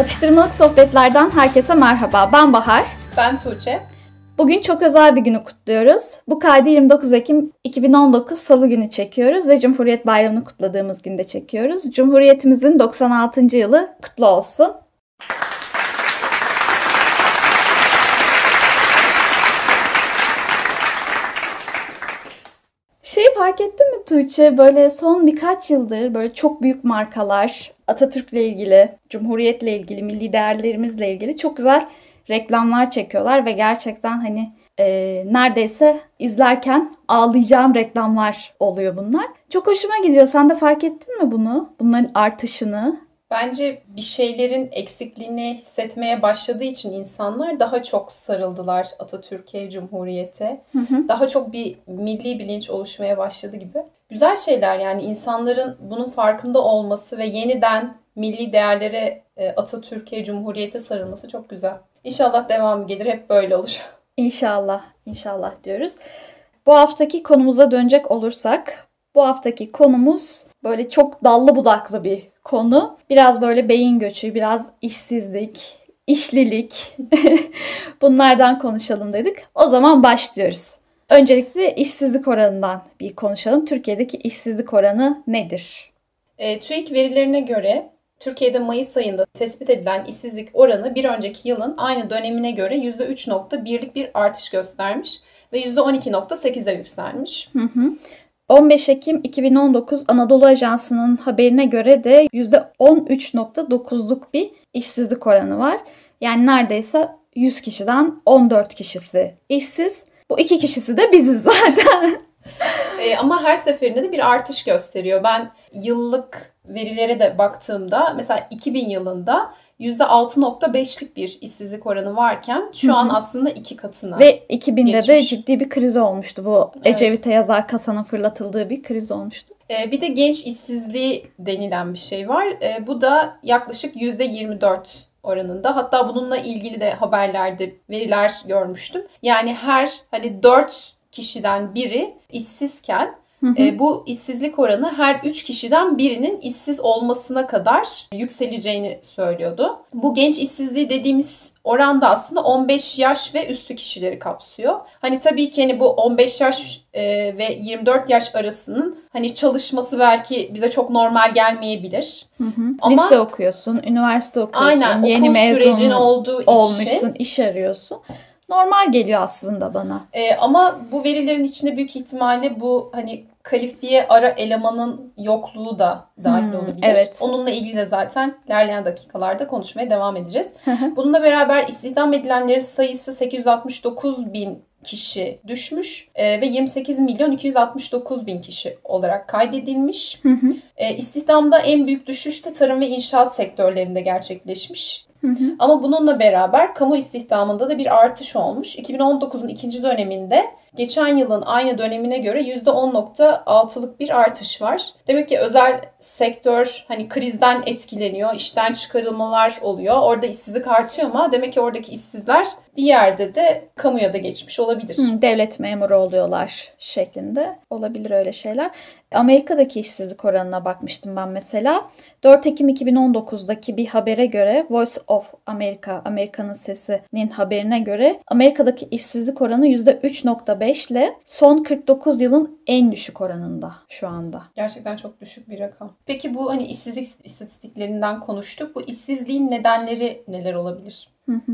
Atıştırmalık sohbetlerden herkese merhaba. Ben Bahar. Ben Tuğçe. Bugün çok özel bir günü kutluyoruz. Bu kaydı 29 Ekim 2019 Salı günü çekiyoruz ve Cumhuriyet Bayramı'nı kutladığımız günde çekiyoruz. Cumhuriyetimizin 96. yılı kutlu olsun. Şeyi fark ettin mi Tuğçe? Böyle son birkaç yıldır böyle çok büyük markalar Atatürk'le ilgili, Cumhuriyet'le ilgili, milli değerlerimizle ilgili çok güzel reklamlar çekiyorlar ve gerçekten hani e, neredeyse izlerken ağlayacağım reklamlar oluyor bunlar. Çok hoşuma gidiyor. Sen de fark ettin mi bunu? Bunların artışını. Bence bir şeylerin eksikliğini hissetmeye başladığı için insanlar daha çok sarıldılar Atatürk'e, Cumhuriyet'e. Hı hı. Daha çok bir milli bilinç oluşmaya başladı gibi. Güzel şeyler yani insanların bunun farkında olması ve yeniden milli değerlere e, Atatürk'e, Cumhuriyet'e sarılması çok güzel. İnşallah devamı gelir. Hep böyle olur. İnşallah, inşallah diyoruz. Bu haftaki konumuza dönecek olursak, bu haftaki konumuz böyle çok dallı budaklı bir konu. Biraz böyle beyin göçü, biraz işsizlik, işlilik bunlardan konuşalım dedik. O zaman başlıyoruz. Öncelikle işsizlik oranından bir konuşalım. Türkiye'deki işsizlik oranı nedir? E, TÜİK verilerine göre Türkiye'de Mayıs ayında tespit edilen işsizlik oranı bir önceki yılın aynı dönemine göre %3.1'lik bir artış göstermiş ve %12.8'e yükselmiş. Hı hı. 15 Ekim 2019 Anadolu Ajansı'nın haberine göre de %13.9'luk bir işsizlik oranı var. Yani neredeyse 100 kişiden 14 kişisi işsiz. Bu iki kişisi de biziz zaten. e, ama her seferinde de bir artış gösteriyor. Ben yıllık verilere de baktığımda mesela 2000 yılında %6.5'lik bir işsizlik oranı varken şu an aslında iki katına Ve 2000'de geçmiş. de ciddi bir kriz olmuştu. Bu evet. Ecevit'e yazar kasanın fırlatıldığı bir kriz olmuştu. Ee, bir de genç işsizliği denilen bir şey var. Ee, bu da yaklaşık %24 oranında. Hatta bununla ilgili de haberlerde veriler görmüştüm. Yani her hani 4 kişiden biri işsizken Hı hı. E, bu işsizlik oranı her 3 kişiden birinin işsiz olmasına kadar yükseleceğini söylüyordu. Bu genç işsizliği dediğimiz oranda aslında 15 yaş ve üstü kişileri kapsıyor. Hani tabii ki hani bu 15 yaş e, ve 24 yaş arasının hani çalışması belki bize çok normal gelmeyebilir. Hı hı. Ama Lise okuyorsun, üniversite okuyorsun, aynen, yeni mezun olduğu olmuşsun, için, iş arıyorsun normal geliyor aslında bana. E, ama bu verilerin içinde büyük ihtimalle bu hani kalifiye ara elemanın yokluğu da dahil hmm, olabilir. Evet. Onunla ilgili de zaten ilerleyen dakikalarda konuşmaya devam edeceğiz. Bununla beraber istihdam edilenlerin sayısı 869 bin kişi düşmüş e, ve 28 milyon 269 bin kişi olarak kaydedilmiş. Hı hı. E, istihdamda en büyük düşüş de tarım ve inşaat sektörlerinde gerçekleşmiş. Hı hı. Ama bununla beraber kamu istihdamında da bir artış olmuş. 2019'un ikinci döneminde geçen yılın aynı dönemine göre %10.6'lık bir artış var. Demek ki özel sektör hani krizden etkileniyor, işten çıkarılmalar oluyor. Orada işsizlik artıyor ama demek ki oradaki işsizler bir yerde de kamuya da geçmiş olabilir. Hı, devlet memuru oluyorlar şeklinde. Olabilir öyle şeyler. Amerika'daki işsizlik oranına bakmıştım ben mesela. 4 Ekim 2019'daki bir habere göre Voice of America, Amerika'nın sesinin haberine göre Amerika'daki işsizlik oranı %3.5 ile son 49 yılın en düşük oranında şu anda. Gerçekten çok düşük bir rakam. Peki bu hani işsizlik istatistiklerinden konuştuk. Bu işsizliğin nedenleri neler olabilir? Hı hı.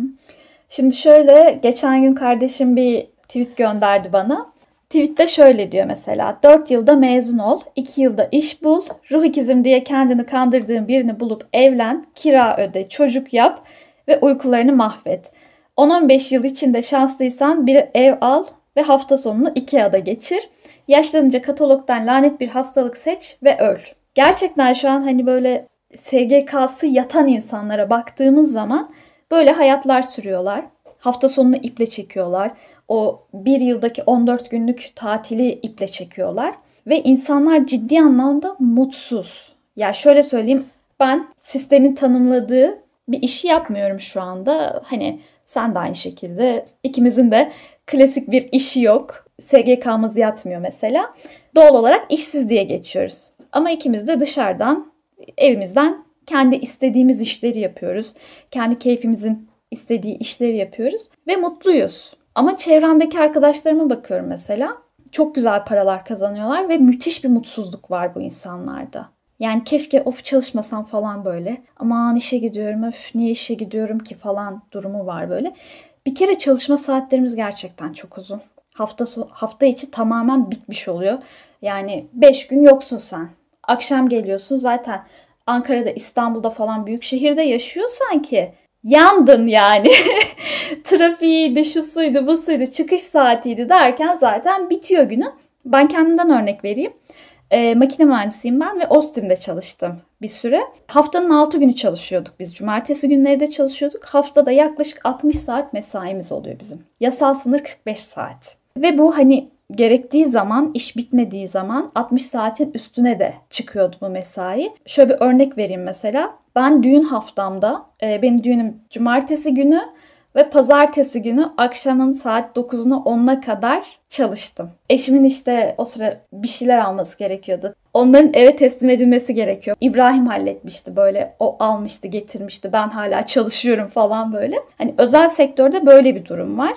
Şimdi şöyle geçen gün kardeşim bir tweet gönderdi bana. Tweette şöyle diyor mesela 4 yılda mezun ol, 2 yılda iş bul, ruh ikizim diye kendini kandırdığın birini bulup evlen, kira öde, çocuk yap ve uykularını mahvet. 10-15 yıl içinde şanslıysan bir ev al ve hafta sonunu Ikea'da geçir. Yaşlanınca katalogdan lanet bir hastalık seç ve öl. Gerçekten şu an hani böyle SGK'sı yatan insanlara baktığımız zaman böyle hayatlar sürüyorlar. Hafta sonunu iple çekiyorlar. O bir yıldaki 14 günlük tatili iple çekiyorlar. Ve insanlar ciddi anlamda mutsuz. Ya şöyle söyleyeyim ben sistemin tanımladığı bir işi yapmıyorum şu anda. Hani sen de aynı şekilde ikimizin de klasik bir işi yok. SGK'mız yatmıyor mesela. Doğal olarak işsiz diye geçiyoruz. Ama ikimiz de dışarıdan evimizden kendi istediğimiz işleri yapıyoruz. Kendi keyfimizin istediği işleri yapıyoruz ve mutluyuz. Ama çevremdeki arkadaşlarıma bakıyorum mesela. Çok güzel paralar kazanıyorlar ve müthiş bir mutsuzluk var bu insanlarda. Yani keşke of çalışmasam falan böyle. Aman işe gidiyorum öf niye işe gidiyorum ki falan durumu var böyle. Bir kere çalışma saatlerimiz gerçekten çok uzun. Hafta hafta içi tamamen bitmiş oluyor. Yani 5 gün yoksun sen. Akşam geliyorsun zaten Ankara'da, İstanbul'da falan büyük şehirde yaşıyorsan ki yandın yani. Trafiğiydi, şu suydu, bu suydu, çıkış saatiydi derken zaten bitiyor günün. Ben kendimden örnek vereyim. E, makine mühendisiyim ben ve Ostim'de çalıştım bir süre. Haftanın 6 günü çalışıyorduk biz. Cumartesi günleri de çalışıyorduk. Haftada yaklaşık 60 saat mesaimiz oluyor bizim. Yasal sınır 45 saat. Ve bu hani gerektiği zaman, iş bitmediği zaman 60 saatin üstüne de çıkıyordu bu mesai. Şöyle bir örnek vereyim mesela. Ben düğün haftamda, e, benim düğünüm cumartesi günü ve pazartesi günü akşamın saat 9'una 10'una kadar çalıştım. Eşimin işte o sıra bir şeyler alması gerekiyordu. Onların eve teslim edilmesi gerekiyor. İbrahim halletmişti böyle. O almıştı, getirmişti. Ben hala çalışıyorum falan böyle. Hani özel sektörde böyle bir durum var.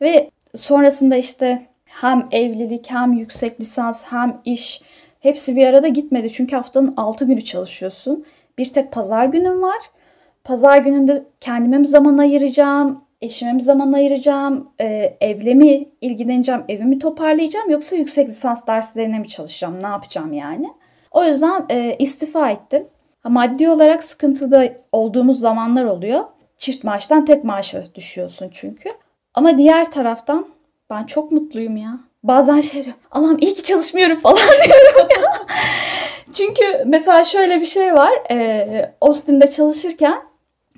Ve sonrasında işte hem evlilik hem yüksek lisans hem iş hepsi bir arada gitmedi. Çünkü haftanın 6 günü çalışıyorsun. Bir tek pazar günüm var. Pazar gününde kendime mi zaman ayıracağım, eşime mi zaman ayıracağım, e, evle mi ilgileneceğim, evimi toparlayacağım yoksa yüksek lisans derslerine mi çalışacağım, ne yapacağım yani. O yüzden e, istifa ettim. Maddi olarak sıkıntıda olduğumuz zamanlar oluyor. Çift maaştan tek maaşa düşüyorsun çünkü. Ama diğer taraftan ben çok mutluyum ya. Bazen şey diyorum. Allah'ım iyi ki çalışmıyorum falan diyorum ya. Çünkü mesela şöyle bir şey var. E, Austin'de çalışırken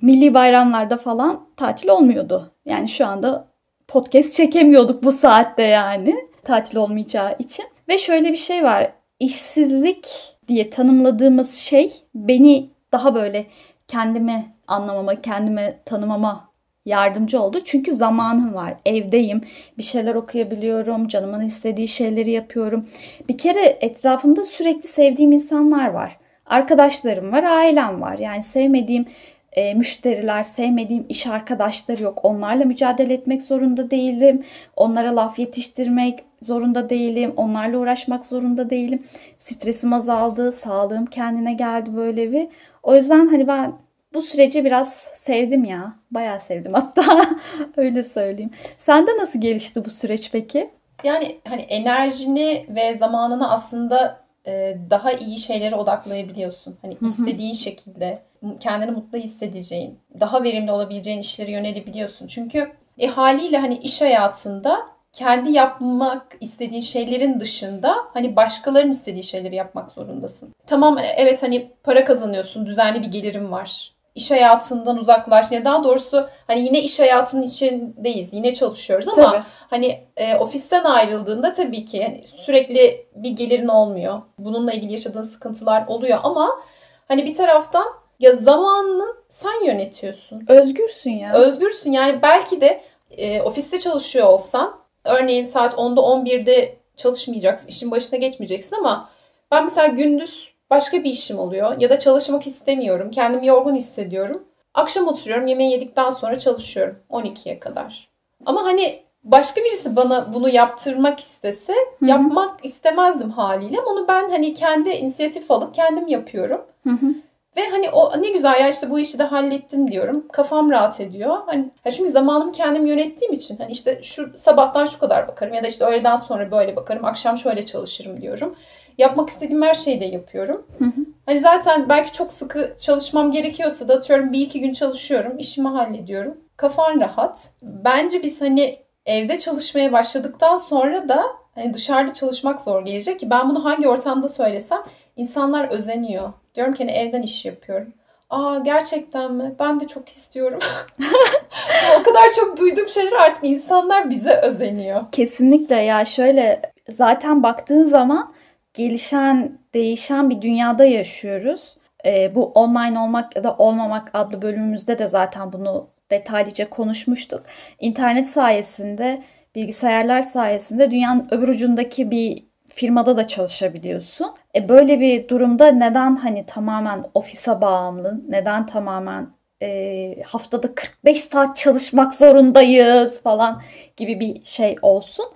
milli bayramlarda falan tatil olmuyordu. Yani şu anda podcast çekemiyorduk bu saatte yani. Tatil olmayacağı için. Ve şöyle bir şey var. İşsizlik diye tanımladığımız şey beni daha böyle kendimi anlamama, kendimi tanımama yardımcı oldu. Çünkü zamanım var. Evdeyim. Bir şeyler okuyabiliyorum. Canımın istediği şeyleri yapıyorum. Bir kere etrafımda sürekli sevdiğim insanlar var. Arkadaşlarım var, ailem var. Yani sevmediğim e, müşteriler, sevmediğim iş arkadaşları yok. Onlarla mücadele etmek zorunda değilim. Onlara laf yetiştirmek zorunda değilim. Onlarla uğraşmak zorunda değilim. Stresim azaldı, sağlığım kendine geldi böyle bir. O yüzden hani ben bu süreci biraz sevdim ya. Bayağı sevdim hatta öyle söyleyeyim. Sende nasıl gelişti bu süreç peki? Yani hani enerjini ve zamanını aslında e, daha iyi şeylere odaklayabiliyorsun. Hani istediğin şekilde kendini mutlu hissedeceğin, daha verimli olabileceğin işleri yönelebiliyorsun. Çünkü e, haliyle hani iş hayatında kendi yapmak istediğin şeylerin dışında hani başkalarının istediği şeyleri yapmak zorundasın. Tamam e, evet hani para kazanıyorsun, düzenli bir gelirim var iş hayatından uzaklaş. Yani daha doğrusu hani yine iş hayatının içindeyiz. Yine çalışıyoruz ama tabii. hani e, ofisten ayrıldığında tabii ki yani sürekli bir gelirin olmuyor. Bununla ilgili yaşadığın sıkıntılar oluyor ama hani bir taraftan ya zamanını sen yönetiyorsun. Özgürsün ya. Özgürsün yani belki de e, ofiste çalışıyor olsan örneğin saat 10'da 11'de çalışmayacaksın. işin başına geçmeyeceksin ama ben mesela gündüz başka bir işim oluyor ya da çalışmak istemiyorum. Kendimi yorgun hissediyorum. Akşam oturuyorum yemeği yedikten sonra çalışıyorum 12'ye kadar. Ama hani başka birisi bana bunu yaptırmak istese Hı-hı. yapmak istemezdim haliyle. Onu ben hani kendi inisiyatif alıp kendim yapıyorum. Hı-hı. Ve hani o ne güzel ya işte bu işi de hallettim diyorum. Kafam rahat ediyor. Hani ya çünkü zamanımı kendim yönettiğim için hani işte şu sabahtan şu kadar bakarım ya da işte öğleden sonra böyle bakarım. Akşam şöyle çalışırım diyorum yapmak istediğim her şeyi de yapıyorum. Hı hı. Hani zaten belki çok sıkı çalışmam gerekiyorsa da atıyorum bir iki gün çalışıyorum, işimi hallediyorum. Kafan rahat. Bence biz hani evde çalışmaya başladıktan sonra da hani dışarıda çalışmak zor gelecek ki ben bunu hangi ortamda söylesem insanlar özeniyor. Diyorum ki hani evden iş yapıyorum. Aa gerçekten mi? Ben de çok istiyorum. o kadar çok duyduğum şeyler artık insanlar bize özeniyor. Kesinlikle ya şöyle zaten baktığın zaman gelişen, değişen bir dünyada yaşıyoruz. E, bu online olmak ya da olmamak adlı bölümümüzde de zaten bunu detaylıca konuşmuştuk. İnternet sayesinde, bilgisayarlar sayesinde dünyanın öbür ucundaki bir firmada da çalışabiliyorsun. E böyle bir durumda neden hani tamamen ofise bağımlı, neden tamamen e, haftada 45 saat çalışmak zorundayız falan gibi bir şey olsun.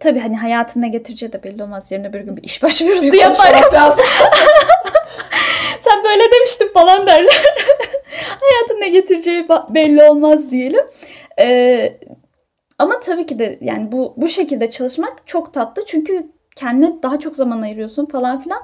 Tabii hani hayatın ne getireceği de belli olmaz. Yarın bir gün bir iş başvurusu yaparım. lazım. Sen böyle demiştin falan derler. hayatın ne getireceği belli olmaz diyelim. Ee, ama tabii ki de yani bu bu şekilde çalışmak çok tatlı. Çünkü kendine daha çok zaman ayırıyorsun falan filan.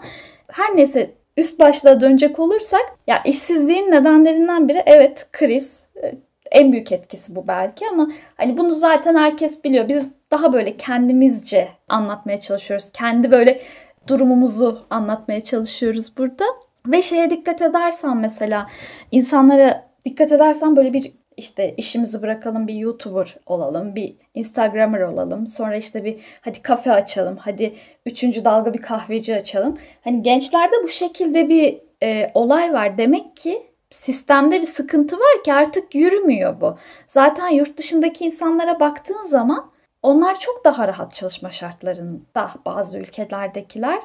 Her neyse üst başlığa dönecek olursak ya işsizliğin nedenlerinden biri evet kriz e, en büyük etkisi bu belki ama hani bunu zaten herkes biliyor. Biz daha böyle kendimizce anlatmaya çalışıyoruz. Kendi böyle durumumuzu anlatmaya çalışıyoruz burada. Ve şeye dikkat edersen mesela insanlara dikkat edersen böyle bir işte işimizi bırakalım bir YouTuber olalım, bir Instagramer olalım. Sonra işte bir hadi kafe açalım, hadi üçüncü dalga bir kahveci açalım. Hani gençlerde bu şekilde bir e, olay var. Demek ki sistemde bir sıkıntı var ki artık yürümüyor bu. Zaten yurt dışındaki insanlara baktığın zaman onlar çok daha rahat çalışma şartlarında bazı ülkelerdekiler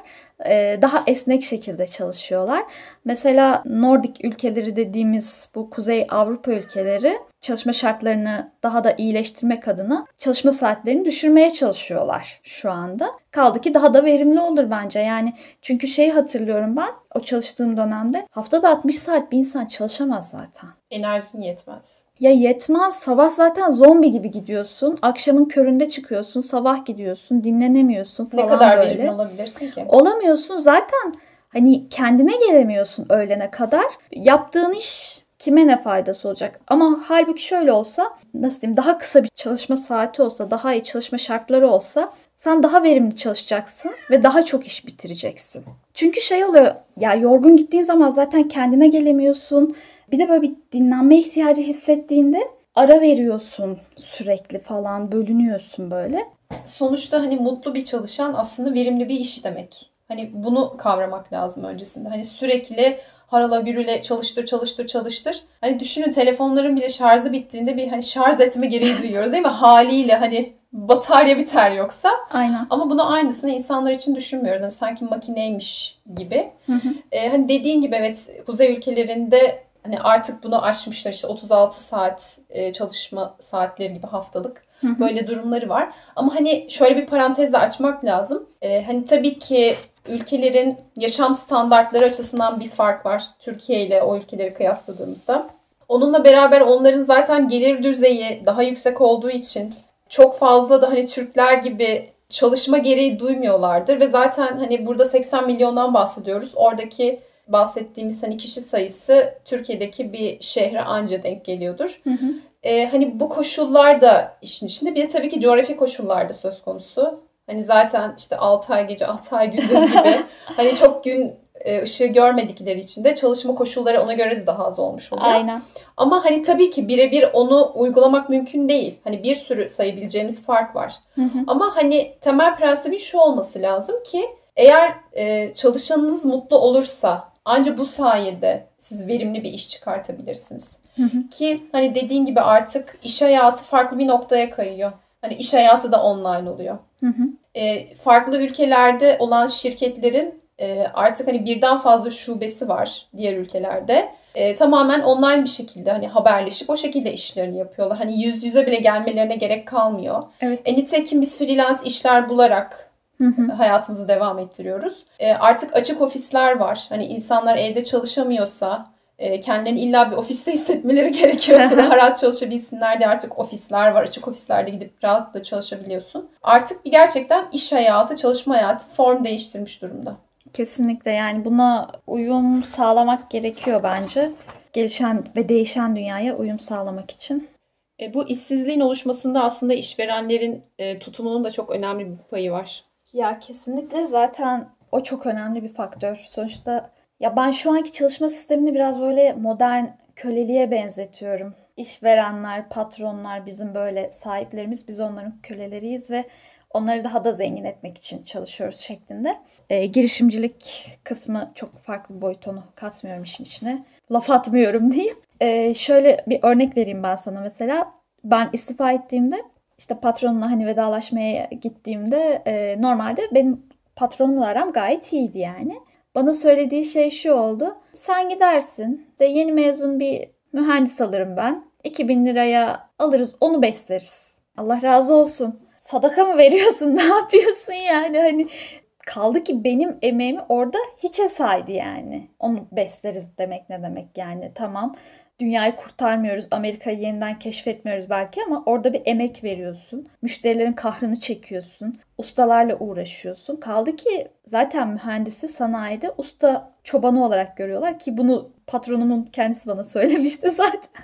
e, daha esnek şekilde çalışıyorlar. Mesela Nordik ülkeleri dediğimiz bu Kuzey Avrupa ülkeleri çalışma şartlarını daha da iyileştirmek adına çalışma saatlerini düşürmeye çalışıyorlar şu anda. Kaldı ki daha da verimli olur bence. Yani çünkü şeyi hatırlıyorum ben o çalıştığım dönemde haftada 60 saat bir insan çalışamaz zaten. Enerjin yetmez. Ya yetmez. Sabah zaten zombi gibi gidiyorsun. Akşamın köründe çıkıyorsun. Sabah gidiyorsun. Dinlenemiyorsun falan Ne kadar böyle. verimli olabilirsin ki? Olamıyorsun. Zaten hani kendine gelemiyorsun öğlene kadar. Yaptığın iş kime ne faydası olacak? Ama halbuki şöyle olsa nasıl diyeyim daha kısa bir çalışma saati olsa daha iyi çalışma şartları olsa sen daha verimli çalışacaksın ve daha çok iş bitireceksin. Çünkü şey oluyor ya yorgun gittiğin zaman zaten kendine gelemiyorsun. Bir de böyle bir dinlenme ihtiyacı hissettiğinde ara veriyorsun sürekli falan bölünüyorsun böyle. Sonuçta hani mutlu bir çalışan aslında verimli bir iş demek. Hani bunu kavramak lazım öncesinde. Hani sürekli harala gürüle çalıştır çalıştır çalıştır. Hani düşünün telefonların bile şarjı bittiğinde bir hani şarj etme gereği duyuyoruz değil mi? Haliyle hani batarya biter yoksa. Aynen. Ama bunu aynısını insanlar için düşünmüyoruz. Hani sanki makineymiş gibi. Hı hı. Ee, hani dediğin gibi evet kuzey ülkelerinde hani artık bunu aşmışlar işte 36 saat e, çalışma saatleri gibi haftalık böyle durumları var. Ama hani şöyle bir parantezle açmak lazım. Ee, hani tabii ki ülkelerin yaşam standartları açısından bir fark var Türkiye ile o ülkeleri kıyasladığımızda. Onunla beraber onların zaten gelir düzeyi daha yüksek olduğu için çok fazla da hani Türkler gibi çalışma gereği duymuyorlardır ve zaten hani burada 80 milyondan bahsediyoruz. Oradaki bahsettiğimiz hani kişi sayısı Türkiye'deki bir şehre anca denk geliyordur. Hı hı. Ee, hani bu koşullar da işin içinde. Bir de tabii ki coğrafi koşullar da söz konusu. Hani zaten işte 6 ay gece 6 ay gündüz gibi hani çok gün e, ışığı görmedikleri için de çalışma koşulları ona göre de daha az olmuş oluyor. Aynen. Ama hani tabii ki birebir onu uygulamak mümkün değil. Hani bir sürü sayabileceğimiz fark var. Hı hı. Ama hani temel prensibin şu olması lazım ki eğer e, çalışanınız mutlu olursa ancak bu sayede siz verimli bir iş çıkartabilirsiniz. Hı hı. Ki hani dediğin gibi artık iş hayatı farklı bir noktaya kayıyor. Hani iş hayatı da online oluyor. Hı hı. E, farklı ülkelerde olan şirketlerin e, artık hani birden fazla şubesi var diğer ülkelerde. E, tamamen online bir şekilde hani haberleşip o şekilde işlerini yapıyorlar. Hani yüz yüze bile gelmelerine gerek kalmıyor. Evet. E, nitekim biz freelance işler bularak hayatımızı devam ettiriyoruz. E, artık açık ofisler var. Hani insanlar evde çalışamıyorsa e, kendilerini illa bir ofiste hissetmeleri gerekiyorsa daha rahat çalışabilsinler diye artık ofisler var. Açık ofislerde gidip rahatla çalışabiliyorsun. Artık bir gerçekten iş hayatı, çalışma hayatı form değiştirmiş durumda. Kesinlikle yani buna uyum sağlamak gerekiyor bence. Gelişen ve değişen dünyaya uyum sağlamak için. E, bu işsizliğin oluşmasında aslında işverenlerin e, tutumunun da çok önemli bir payı var. Ya kesinlikle zaten o çok önemli bir faktör. Sonuçta ya ben şu anki çalışma sistemini biraz böyle modern köleliğe benzetiyorum. İşverenler, patronlar bizim böyle sahiplerimiz, biz onların köleleriyiz ve onları daha da zengin etmek için çalışıyoruz şeklinde. E, girişimcilik kısmı çok farklı bir boyut onu katmıyorum işin içine. Laf atmıyorum diyeyim. E, şöyle bir örnek vereyim ben sana mesela. Ben istifa ettiğimde işte patronla hani vedalaşmaya gittiğimde e, normalde benim patronla aram gayet iyiydi yani. Bana söylediği şey şu oldu. Sen gidersin. De yeni mezun bir mühendis alırım ben. 2000 liraya alırız onu besleriz. Allah razı olsun. Sadaka mı veriyorsun? Ne yapıyorsun yani? Hani kaldı ki benim emeğimi orada hiçe saydı yani. Onu besleriz demek ne demek yani. Tamam dünyayı kurtarmıyoruz, Amerika'yı yeniden keşfetmiyoruz belki ama orada bir emek veriyorsun. Müşterilerin kahrını çekiyorsun. Ustalarla uğraşıyorsun. Kaldı ki zaten mühendisi sanayide usta çobanı olarak görüyorlar ki bunu patronumun kendisi bana söylemişti zaten.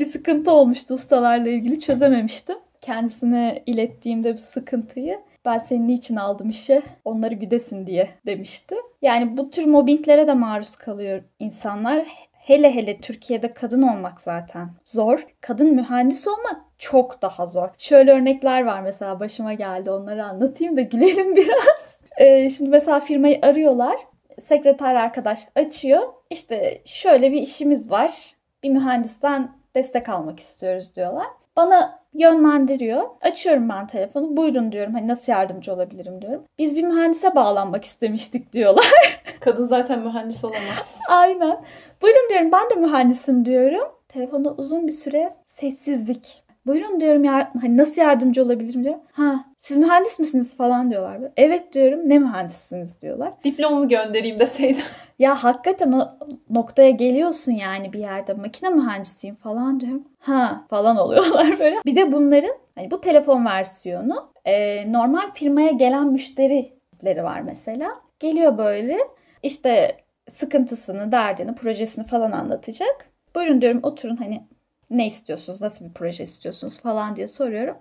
bir sıkıntı olmuştu ustalarla ilgili çözememiştim. Kendisine ilettiğimde bu sıkıntıyı ben senin için aldım işe onları güdesin diye demişti. Yani bu tür mobbinglere de maruz kalıyor insanlar. Hele hele Türkiye'de kadın olmak zaten zor. Kadın mühendis olmak çok daha zor. Şöyle örnekler var mesela başıma geldi onları anlatayım da gülelim biraz. Ee, şimdi mesela firmayı arıyorlar. Sekreter arkadaş açıyor. İşte şöyle bir işimiz var. Bir mühendisten destek almak istiyoruz diyorlar. Bana yönlendiriyor. Açıyorum ben telefonu. Buyurun diyorum. Hani nasıl yardımcı olabilirim diyorum. Biz bir mühendise bağlanmak istemiştik diyorlar. Kadın zaten mühendis olamaz. Aynen. Buyurun diyorum ben de mühendisim diyorum. Telefonda uzun bir süre sessizlik. Buyurun diyorum ya hani nasıl yardımcı olabilirim diyorum. Ha siz mühendis misiniz falan diyorlar. Evet diyorum ne mühendissiniz diyorlar. Diplomamı göndereyim deseydim. Ya hakikaten o noktaya geliyorsun yani bir yerde makine mühendisiyim falan diyorum. Ha falan oluyorlar böyle. Bir de bunların hani bu telefon versiyonu e, normal firmaya gelen müşterileri var mesela. Geliyor böyle işte sıkıntısını, derdini, projesini falan anlatacak. Buyurun diyorum oturun hani ne istiyorsunuz, nasıl bir proje istiyorsunuz falan diye soruyorum.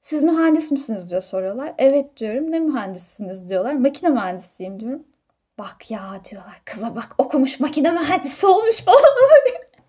Siz mühendis misiniz diyor soruyorlar. Evet diyorum. Ne mühendissiniz diyorlar. Makine mühendisiyim diyorum. Bak ya diyorlar. Kıza bak okumuş makine mühendisi olmuş falan.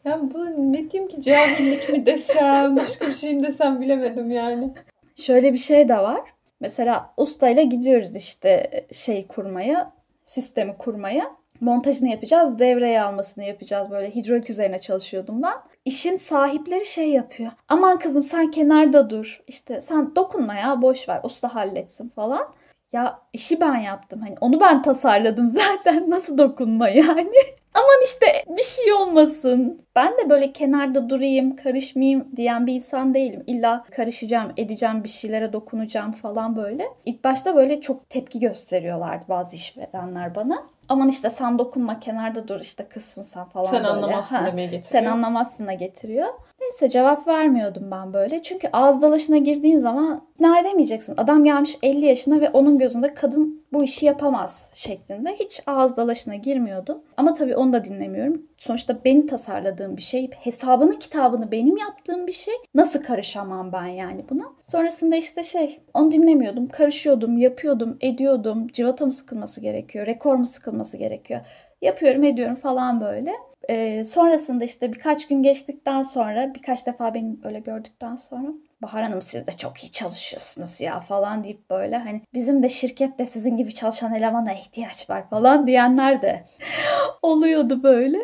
yani bu ne diyeyim ki cahillik mi desem, başka bir şey mi desem bilemedim yani. Şöyle bir şey de var. Mesela ustayla gidiyoruz işte şey kurmaya, sistemi kurmaya montajını yapacağız, devreye almasını yapacağız. Böyle hidrolik üzerine çalışıyordum ben. İşin sahipleri şey yapıyor. Aman kızım sen kenarda dur. İşte sen dokunma ya boş ver usta halletsin falan. Ya işi ben yaptım. Hani onu ben tasarladım zaten. Nasıl dokunma yani? Aman işte bir şey olmasın. Ben de böyle kenarda durayım, karışmayayım diyen bir insan değilim. İlla karışacağım, edeceğim, bir şeylere dokunacağım falan böyle. İlk başta böyle çok tepki gösteriyorlardı bazı işverenler bana. Aman işte sen dokunma kenarda dur işte kızsın sen falan sen böyle. anlamazsın ha, demeye getiriyor. Sen anlamazsın da getiriyor. Neyse cevap vermiyordum ben böyle. Çünkü ağız dalaşına girdiğin zaman ne edemeyeceksin. Adam gelmiş 50 yaşına ve onun gözünde kadın bu işi yapamaz şeklinde. Hiç ağız dalaşına girmiyordum. Ama tabii onu da dinlemiyorum. Sonuçta beni tasarladığım bir şey, hesabını kitabını benim yaptığım bir şey. Nasıl karışamam ben yani buna? Sonrasında işte şey, onu dinlemiyordum. Karışıyordum, yapıyordum, ediyordum. Civata mı sıkılması gerekiyor, rekor mu sıkılması gerekiyor. Yapıyorum, ediyorum falan böyle. Ee, sonrasında işte birkaç gün geçtikten sonra birkaç defa beni öyle gördükten sonra Bahar Hanım siz de çok iyi çalışıyorsunuz ya falan deyip böyle hani bizim de şirkette sizin gibi çalışan elemana ihtiyaç var falan diyenler de oluyordu böyle.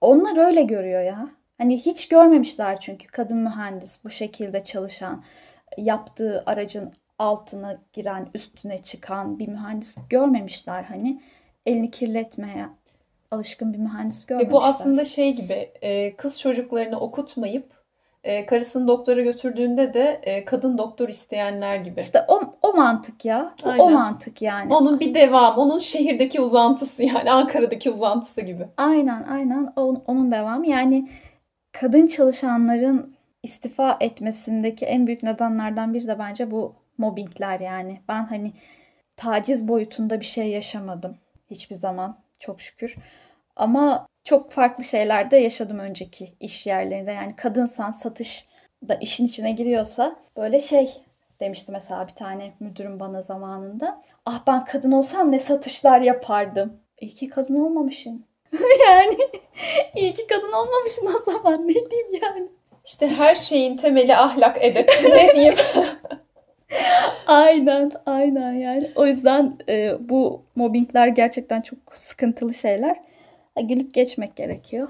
Onlar öyle görüyor ya. Hani hiç görmemişler çünkü kadın mühendis bu şekilde çalışan, yaptığı aracın altına giren, üstüne çıkan bir mühendis görmemişler hani elini kirletmeye alışkın bir mühendis görmemişler. E bu aslında şey gibi e, kız çocuklarını okutmayıp e, karısını doktora götürdüğünde de e, kadın doktor isteyenler gibi. İşte o, o mantık ya. Bu o mantık yani. Onun bir devam. Onun şehirdeki uzantısı yani Ankara'daki uzantısı gibi. Aynen aynen onun, onun devamı. Yani kadın çalışanların istifa etmesindeki en büyük nedenlerden biri de bence bu mobbingler yani. Ben hani taciz boyutunda bir şey yaşamadım hiçbir zaman çok şükür. Ama çok farklı şeyler de yaşadım önceki iş yerlerinde. Yani kadınsan satış da işin içine giriyorsa böyle şey demişti mesela bir tane müdürüm bana zamanında. Ah ben kadın olsam ne satışlar yapardım. İyi ki kadın olmamışsın. yani iyi ki kadın olmamışsın o zaman ne diyeyim yani. İşte her şeyin temeli ahlak edep. ne diyeyim? aynen aynen yani. O yüzden e, bu mobbingler gerçekten çok sıkıntılı şeyler. Gülüp geçmek gerekiyor.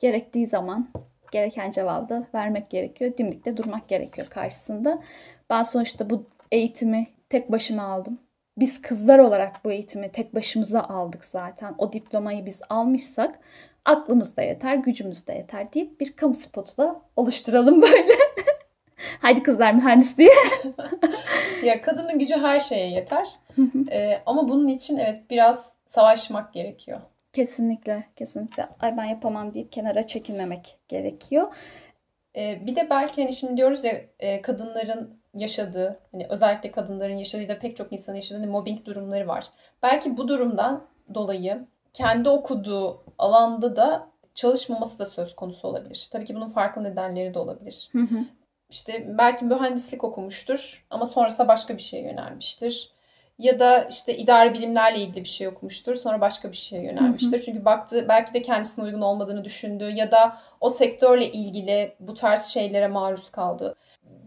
Gerektiği zaman gereken cevabı da vermek gerekiyor. Dimdikte durmak gerekiyor karşısında. Ben sonuçta bu eğitimi tek başıma aldım. biz kızlar olarak bu eğitimi tek başımıza aldık zaten. O diplomayı biz almışsak aklımız da yeter, gücümüz de yeter deyip bir kamu spotu da oluşturalım böyle. Haydi kızlar mühendis diye. ya kadının gücü her şeye yeter. ee, ama bunun için evet biraz savaşmak gerekiyor. Kesinlikle, kesinlikle. Ay ben yapamam deyip kenara çekilmemek gerekiyor. Ee, bir de belki hani şimdi diyoruz ya e, kadınların yaşadığı, hani özellikle kadınların yaşadığı da pek çok insanın yaşadığı hani mobbing durumları var. Belki bu durumdan dolayı kendi okuduğu alanda da çalışmaması da söz konusu olabilir. Tabii ki bunun farklı nedenleri de olabilir. Hı hı. İşte belki mühendislik okumuştur ama sonrasında başka bir şeye yönelmiştir. Ya da işte idari bilimlerle ilgili bir şey okumuştur. Sonra başka bir şeye yönelmiştir. Hı hı. Çünkü baktı belki de kendisine uygun olmadığını düşündü ya da o sektörle ilgili bu tarz şeylere maruz kaldı.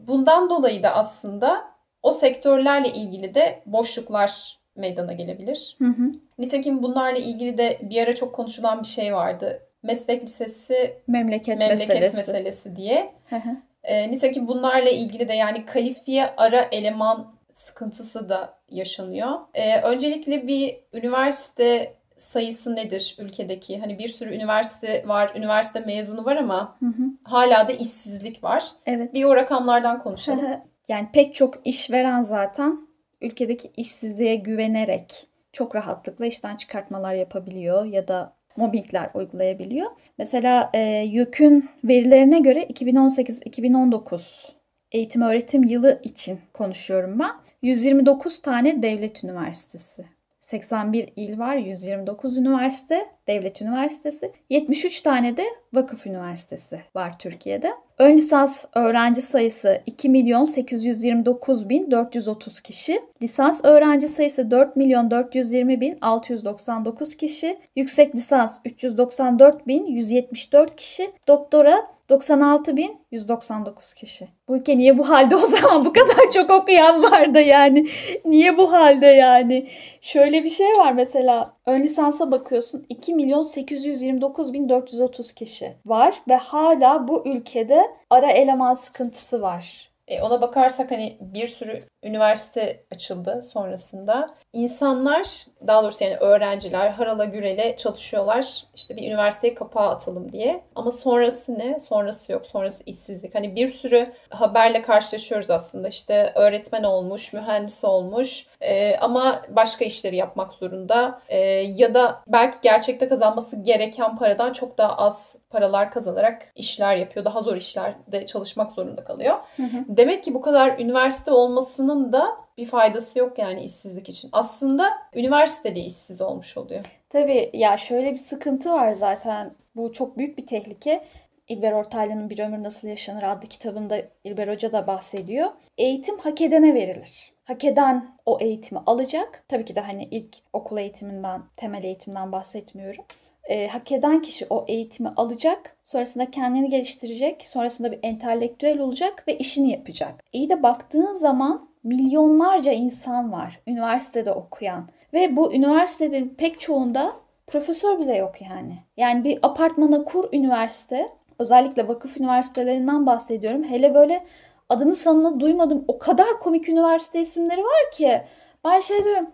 Bundan dolayı da aslında o sektörlerle ilgili de boşluklar meydana gelebilir. Hı hı. Nitekim bunlarla ilgili de bir ara çok konuşulan bir şey vardı. Meslek lisesi memleket, memleket meselesi. meselesi diye. Hı hı. E, nitekim bunlarla ilgili de yani kalifiye ara eleman sıkıntısı da yaşanıyor. E, öncelikle bir üniversite sayısı nedir ülkedeki? Hani bir sürü üniversite var, üniversite mezunu var ama hı hı. hala da işsizlik var. Evet. Bir o rakamlardan konuşalım. yani pek çok işveren zaten ülkedeki işsizliğe güvenerek çok rahatlıkla işten çıkartmalar yapabiliyor ya da mobbingler uygulayabiliyor. Mesela e, YÖK'ün verilerine göre 2018-2019 eğitim öğretim yılı için konuşuyorum ben. 129 tane devlet üniversitesi 81 il var, 129 üniversite, devlet üniversitesi, 73 tane de vakıf üniversitesi var Türkiye'de. Ön lisans öğrenci sayısı 2 milyon 829 bin 430 kişi. Lisans öğrenci sayısı 4 milyon 420 bin 699 kişi. Yüksek lisans 394 bin 174 kişi. Doktora 96.199 kişi. Bu ülke niye bu halde o zaman bu kadar çok okuyan vardı yani. Niye bu halde yani? Şöyle bir şey var mesela ön lisansa bakıyorsun 2 milyon 829.430 kişi var ve hala bu ülkede ara eleman sıkıntısı var. E ona bakarsak hani bir sürü üniversite açıldı sonrasında. İnsanlar daha doğrusu yani öğrenciler harala gürele çalışıyorlar. İşte bir üniversiteyi kapağı atalım diye. Ama sonrası ne? Sonrası yok. Sonrası işsizlik. Hani bir sürü haberle karşılaşıyoruz aslında. İşte öğretmen olmuş, mühendis olmuş e, ama başka işleri yapmak zorunda. E, ya da belki gerçekte kazanması gereken paradan çok daha az paralar kazanarak işler yapıyor. Daha zor işlerde çalışmak zorunda kalıyor. Hı hı. Demek ki bu kadar üniversite olmasının da bir faydası yok yani işsizlik için. Aslında üniversitede işsiz olmuş oluyor. Tabii ya şöyle bir sıkıntı var zaten. Bu çok büyük bir tehlike. İlber Ortaylı'nın Bir Ömür Nasıl Yaşanır adlı kitabında İlber Hoca da bahsediyor. Eğitim hak edene verilir. Hak eden o eğitimi alacak. Tabii ki de hani ilk okul eğitiminden, temel eğitimden bahsetmiyorum e, hak eden kişi o eğitimi alacak. Sonrasında kendini geliştirecek. Sonrasında bir entelektüel olacak ve işini yapacak. İyi de baktığın zaman milyonlarca insan var üniversitede okuyan. Ve bu üniversitelerin pek çoğunda profesör bile yok yani. Yani bir apartmana kur üniversite. Özellikle vakıf üniversitelerinden bahsediyorum. Hele böyle adını sanını duymadım. O kadar komik üniversite isimleri var ki. Ben şey diyorum.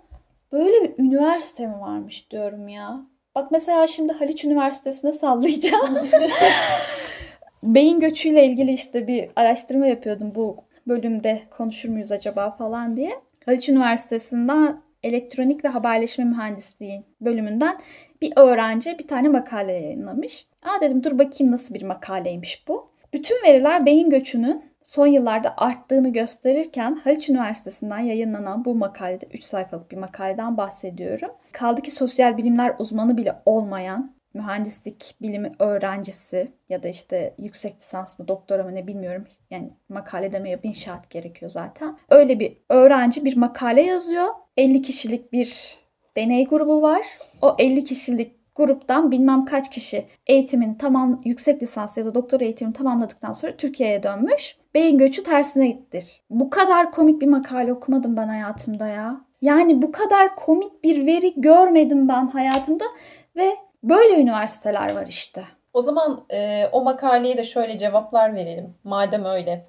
Böyle bir üniversite mi varmış diyorum ya. Bak mesela şimdi Haliç Üniversitesi'ne sallayacağım. Beyin göçüyle ilgili işte bir araştırma yapıyordum bu bölümde konuşur muyuz acaba falan diye. Haliç Üniversitesi'nden elektronik ve haberleşme mühendisliği bölümünden bir öğrenci bir tane makale yayınlamış. Aa dedim dur bakayım nasıl bir makaleymiş bu. Bütün veriler beyin göçünün son yıllarda arttığını gösterirken Haliç Üniversitesi'nden yayınlanan bu makalede 3 sayfalık bir makaleden bahsediyorum. Kaldı ki sosyal bilimler uzmanı bile olmayan mühendislik bilimi öğrencisi ya da işte yüksek lisans mı doktora mı ne bilmiyorum. Yani makale demeye bin şart gerekiyor zaten. Öyle bir öğrenci bir makale yazıyor. 50 kişilik bir deney grubu var. O 50 kişilik gruptan bilmem kaç kişi eğitimin tamam yüksek lisans ya da doktora eğitimini tamamladıktan sonra Türkiye'ye dönmüş. Beyin göçü tersine gittir. Bu kadar komik bir makale okumadım ben hayatımda ya. Yani bu kadar komik bir veri görmedim ben hayatımda ve böyle üniversiteler var işte. O zaman e, o makaleye de şöyle cevaplar verelim. Madem öyle.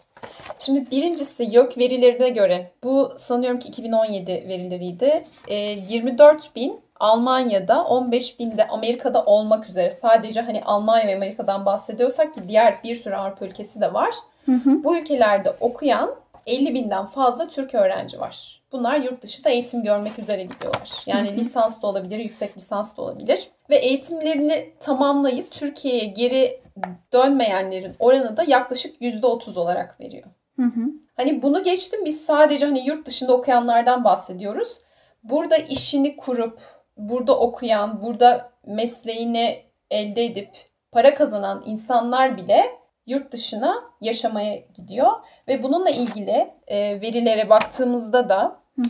Şimdi birincisi YÖK verilerine göre bu sanıyorum ki 2017 verileriydi. E, 24 bin Almanya'da 15 binde Amerika'da olmak üzere sadece hani Almanya ve Amerika'dan bahsediyorsak ki diğer bir sürü Avrupa ülkesi de var. Hı hı. Bu ülkelerde okuyan 50 binden fazla Türk öğrenci var. Bunlar yurt dışında eğitim görmek üzere gidiyorlar. Yani lisans da olabilir, yüksek lisans da olabilir. Ve eğitimlerini tamamlayıp Türkiye'ye geri dönmeyenlerin oranı da yaklaşık %30 olarak veriyor. Hı hı. Hani bunu geçtim biz sadece hani yurt dışında okuyanlardan bahsediyoruz. Burada işini kurup, burada okuyan, burada mesleğini elde edip para kazanan insanlar bile yurt dışına yaşamaya gidiyor. Ve bununla ilgili e, verilere baktığımızda da hı hı.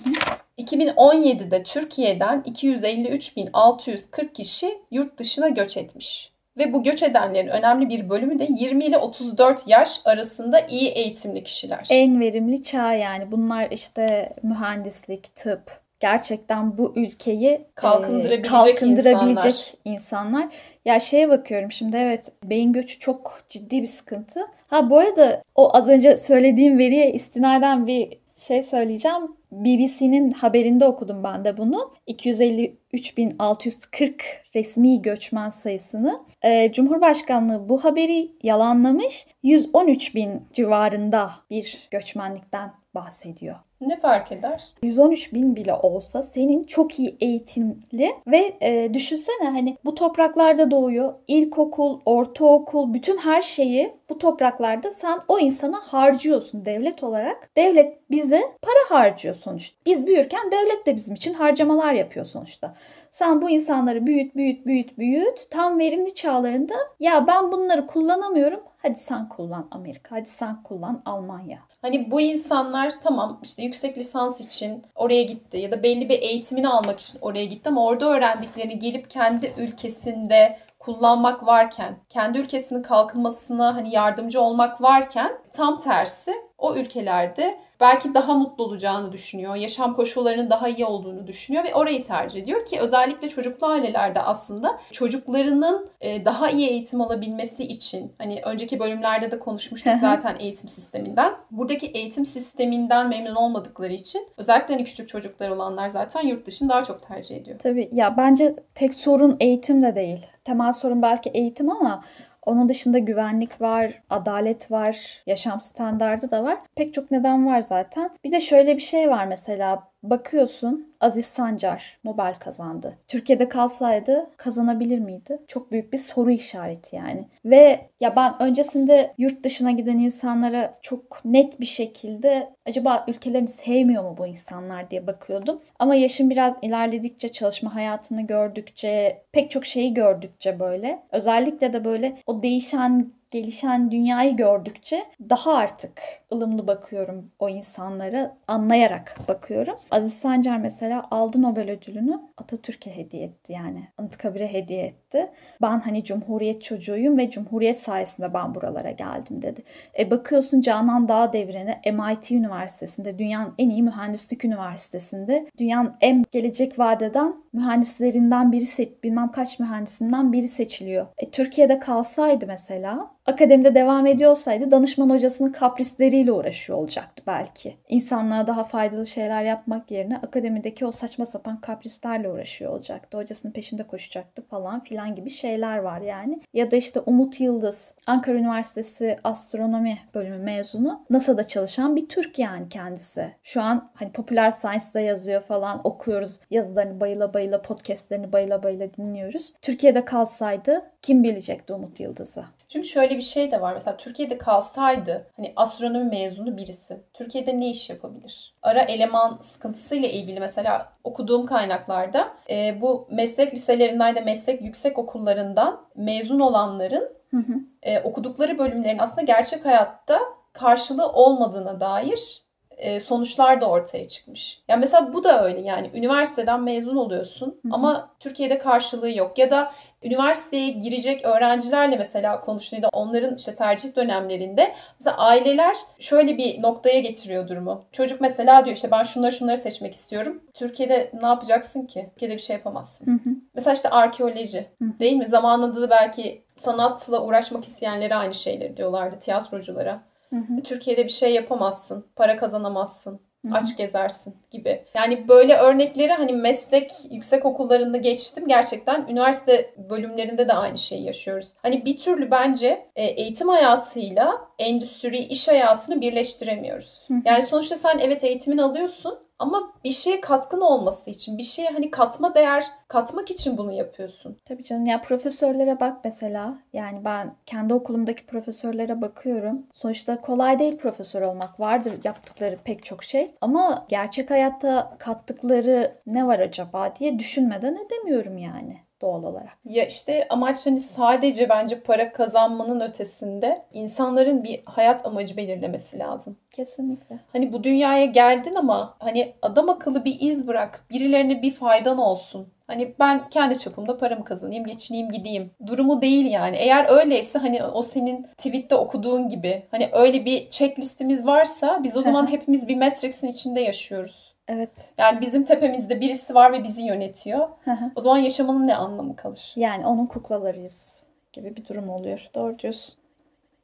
2017'de Türkiye'den 253.640 kişi yurt dışına göç etmiş. Ve bu göç edenlerin önemli bir bölümü de 20 ile 34 yaş arasında iyi eğitimli kişiler. En verimli çağ yani. Bunlar işte mühendislik, tıp, gerçekten bu ülkeyi kalkındırabilecek, kalkındırabilecek insanlar. insanlar. Ya şeye bakıyorum şimdi evet beyin göçü çok ciddi bir sıkıntı. Ha bu arada o az önce söylediğim veriye istinaden bir şey söyleyeceğim. BBC'nin haberinde okudum ben de bunu. 253.640 resmi göçmen sayısını. Ee, Cumhurbaşkanlığı bu haberi yalanlamış. 113 bin civarında bir göçmenlikten bahsediyor. Ne fark eder? 113 bin bile olsa senin çok iyi eğitimli ve e, düşünsene hani bu topraklarda doğuyor. İlkokul, ortaokul, bütün her şeyi bu topraklarda sen o insana harcıyorsun devlet olarak. Devlet bize para harcıyor sonuçta. Biz büyürken devlet de bizim için harcamalar yapıyor sonuçta. Sen bu insanları büyüt, büyüt, büyüt, büyüt. Tam verimli çağlarında ya ben bunları kullanamıyorum. Hadi sen kullan Amerika, hadi sen kullan Almanya. Hani bu insanlar tamam işte yüksek lisans için oraya gitti ya da belli bir eğitimini almak için oraya gitti ama orada öğrendiklerini gelip kendi ülkesinde kullanmak varken, kendi ülkesinin kalkınmasına hani yardımcı olmak varken tam tersi o ülkelerde belki daha mutlu olacağını düşünüyor. Yaşam koşullarının daha iyi olduğunu düşünüyor ve orayı tercih ediyor ki özellikle çocuklu ailelerde aslında çocuklarının e, daha iyi eğitim alabilmesi için hani önceki bölümlerde de konuşmuştuk zaten eğitim sisteminden. Buradaki eğitim sisteminden memnun olmadıkları için özellikle hani küçük çocuklar olanlar zaten yurt dışını daha çok tercih ediyor. Tabii ya bence tek sorun eğitim de değil. Temel sorun belki eğitim ama onun dışında güvenlik var, adalet var, yaşam standardı da var. Pek çok neden var zaten. Bir de şöyle bir şey var mesela bakıyorsun Aziz Sancar Nobel kazandı. Türkiye'de kalsaydı kazanabilir miydi? Çok büyük bir soru işareti yani. Ve ya ben öncesinde yurt dışına giden insanlara çok net bir şekilde acaba ülkelerini sevmiyor mu bu insanlar diye bakıyordum. Ama yaşım biraz ilerledikçe, çalışma hayatını gördükçe, pek çok şeyi gördükçe böyle özellikle de böyle o değişen gelişen dünyayı gördükçe daha artık ılımlı bakıyorum o insanlara, anlayarak bakıyorum. Aziz Sancar mesela aldı Nobel ödülünü Atatürk'e hediye etti yani. Anıtkabir'e hediye etti. Ben hani Cumhuriyet çocuğuyum ve Cumhuriyet sayesinde ben buralara geldim dedi. E bakıyorsun Canan Dağ Devri'ne MIT Üniversitesi'nde, dünyanın en iyi mühendislik üniversitesinde, dünyanın en gelecek vadeden mühendislerinden biri seç, bilmem kaç mühendisinden biri seçiliyor. E, Türkiye'de kalsaydı mesela akademide devam ediyor olsaydı danışman hocasının kaprisleriyle uğraşıyor olacaktı belki. İnsanlığa daha faydalı şeyler yapmak yerine akademideki o saçma sapan kaprislerle uğraşıyor olacaktı. Hocasının peşinde koşacaktı falan filan gibi şeyler var yani. Ya da işte Umut Yıldız, Ankara Üniversitesi Astronomi bölümü mezunu. NASA'da çalışan bir Türk yani kendisi. Şu an hani Popular Science'da yazıyor falan okuyoruz. Yazılarını bayıla bayıla, podcastlerini bayıla bayıla dinliyoruz. Türkiye'de kalsaydı kim bilecekti Umut Yıldız'ı? Çünkü şöyle bir şey de var. Mesela Türkiye'de kalsaydı hani astronomi mezunu birisi Türkiye'de ne iş yapabilir? Ara eleman sıkıntısıyla ilgili mesela okuduğum kaynaklarda e, bu meslek liselerinden de meslek yüksek okullarından mezun olanların hı hı. E, okudukları bölümlerin aslında gerçek hayatta karşılığı olmadığına dair e, sonuçlar da ortaya çıkmış. Ya mesela bu da öyle yani üniversiteden mezun oluyorsun Hı-hı. ama Türkiye'de karşılığı yok ya da üniversiteye girecek öğrencilerle mesela konuştuğunda onların işte tercih dönemlerinde mesela aileler şöyle bir noktaya getiriyor durumu. Çocuk mesela diyor işte ben şunları şunları seçmek istiyorum. Türkiye'de ne yapacaksın ki? Türkiye'de bir şey yapamazsın. Hı hı. Mesela işte arkeoloji hı. değil mi? Zamanında da belki sanatla uğraşmak isteyenlere aynı şeyleri diyorlardı tiyatroculara. Hı hı. Türkiye'de bir şey yapamazsın, para kazanamazsın. Hı-hı. aç gezersin gibi. Yani böyle örnekleri hani meslek yüksek okullarında geçtim. Gerçekten üniversite bölümlerinde de aynı şeyi yaşıyoruz. Hani bir türlü bence e, eğitim hayatıyla endüstri, iş hayatını birleştiremiyoruz. Hı-hı. Yani sonuçta sen evet eğitimini alıyorsun ama bir şeye katkın olması için, bir şeye hani katma değer katmak için bunu yapıyorsun. Tabii canım ya profesörlere bak mesela. Yani ben kendi okulumdaki profesörlere bakıyorum. Sonuçta kolay değil profesör olmak. Vardır yaptıkları pek çok şey. Ama gerçek hayatta kattıkları ne var acaba diye düşünmeden edemiyorum yani doğal olarak. Ya işte amaç hani sadece bence para kazanmanın ötesinde insanların bir hayat amacı belirlemesi lazım. Kesinlikle. Hani bu dünyaya geldin ama hani adam akıllı bir iz bırak. Birilerine bir faydan olsun. Hani ben kendi çapımda paramı kazanayım, geçineyim, gideyim. Durumu değil yani. Eğer öyleyse hani o senin tweette okuduğun gibi hani öyle bir checklistimiz varsa biz o zaman hepimiz bir Matrix'in içinde yaşıyoruz. Evet. Yani bizim tepemizde birisi var ve bizi yönetiyor. o zaman yaşamanın ne anlamı kalır? Yani onun kuklalarıyız gibi bir durum oluyor. Doğru diyorsun.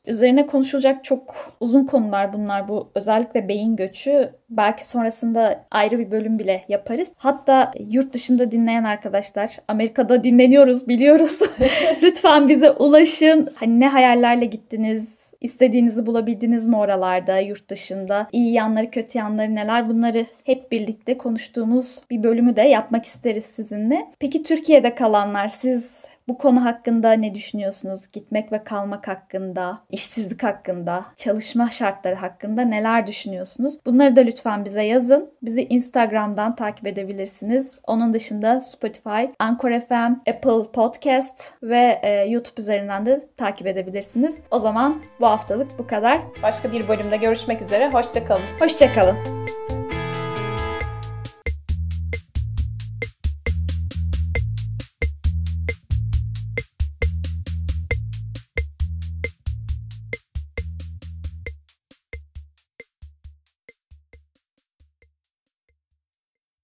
Üzerine konuşulacak çok uzun konular bunlar. Bu özellikle beyin göçü. Belki sonrasında ayrı bir bölüm bile yaparız. Hatta yurt dışında dinleyen arkadaşlar, Amerika'da dinleniyoruz biliyoruz. Lütfen bize ulaşın. Hani ne hayallerle gittiniz, İstediğinizi bulabildiniz mi oralarda, yurt dışında? İyi yanları, kötü yanları neler? Bunları hep birlikte konuştuğumuz bir bölümü de yapmak isteriz sizinle. Peki Türkiye'de kalanlar siz bu konu hakkında ne düşünüyorsunuz? Gitmek ve kalmak hakkında, işsizlik hakkında, çalışma şartları hakkında neler düşünüyorsunuz? Bunları da lütfen bize yazın. Bizi Instagram'dan takip edebilirsiniz. Onun dışında Spotify, Anchor FM, Apple Podcast ve e, YouTube üzerinden de takip edebilirsiniz. O zaman bu haftalık bu kadar. Başka bir bölümde görüşmek üzere. Hoşçakalın. Hoşçakalın.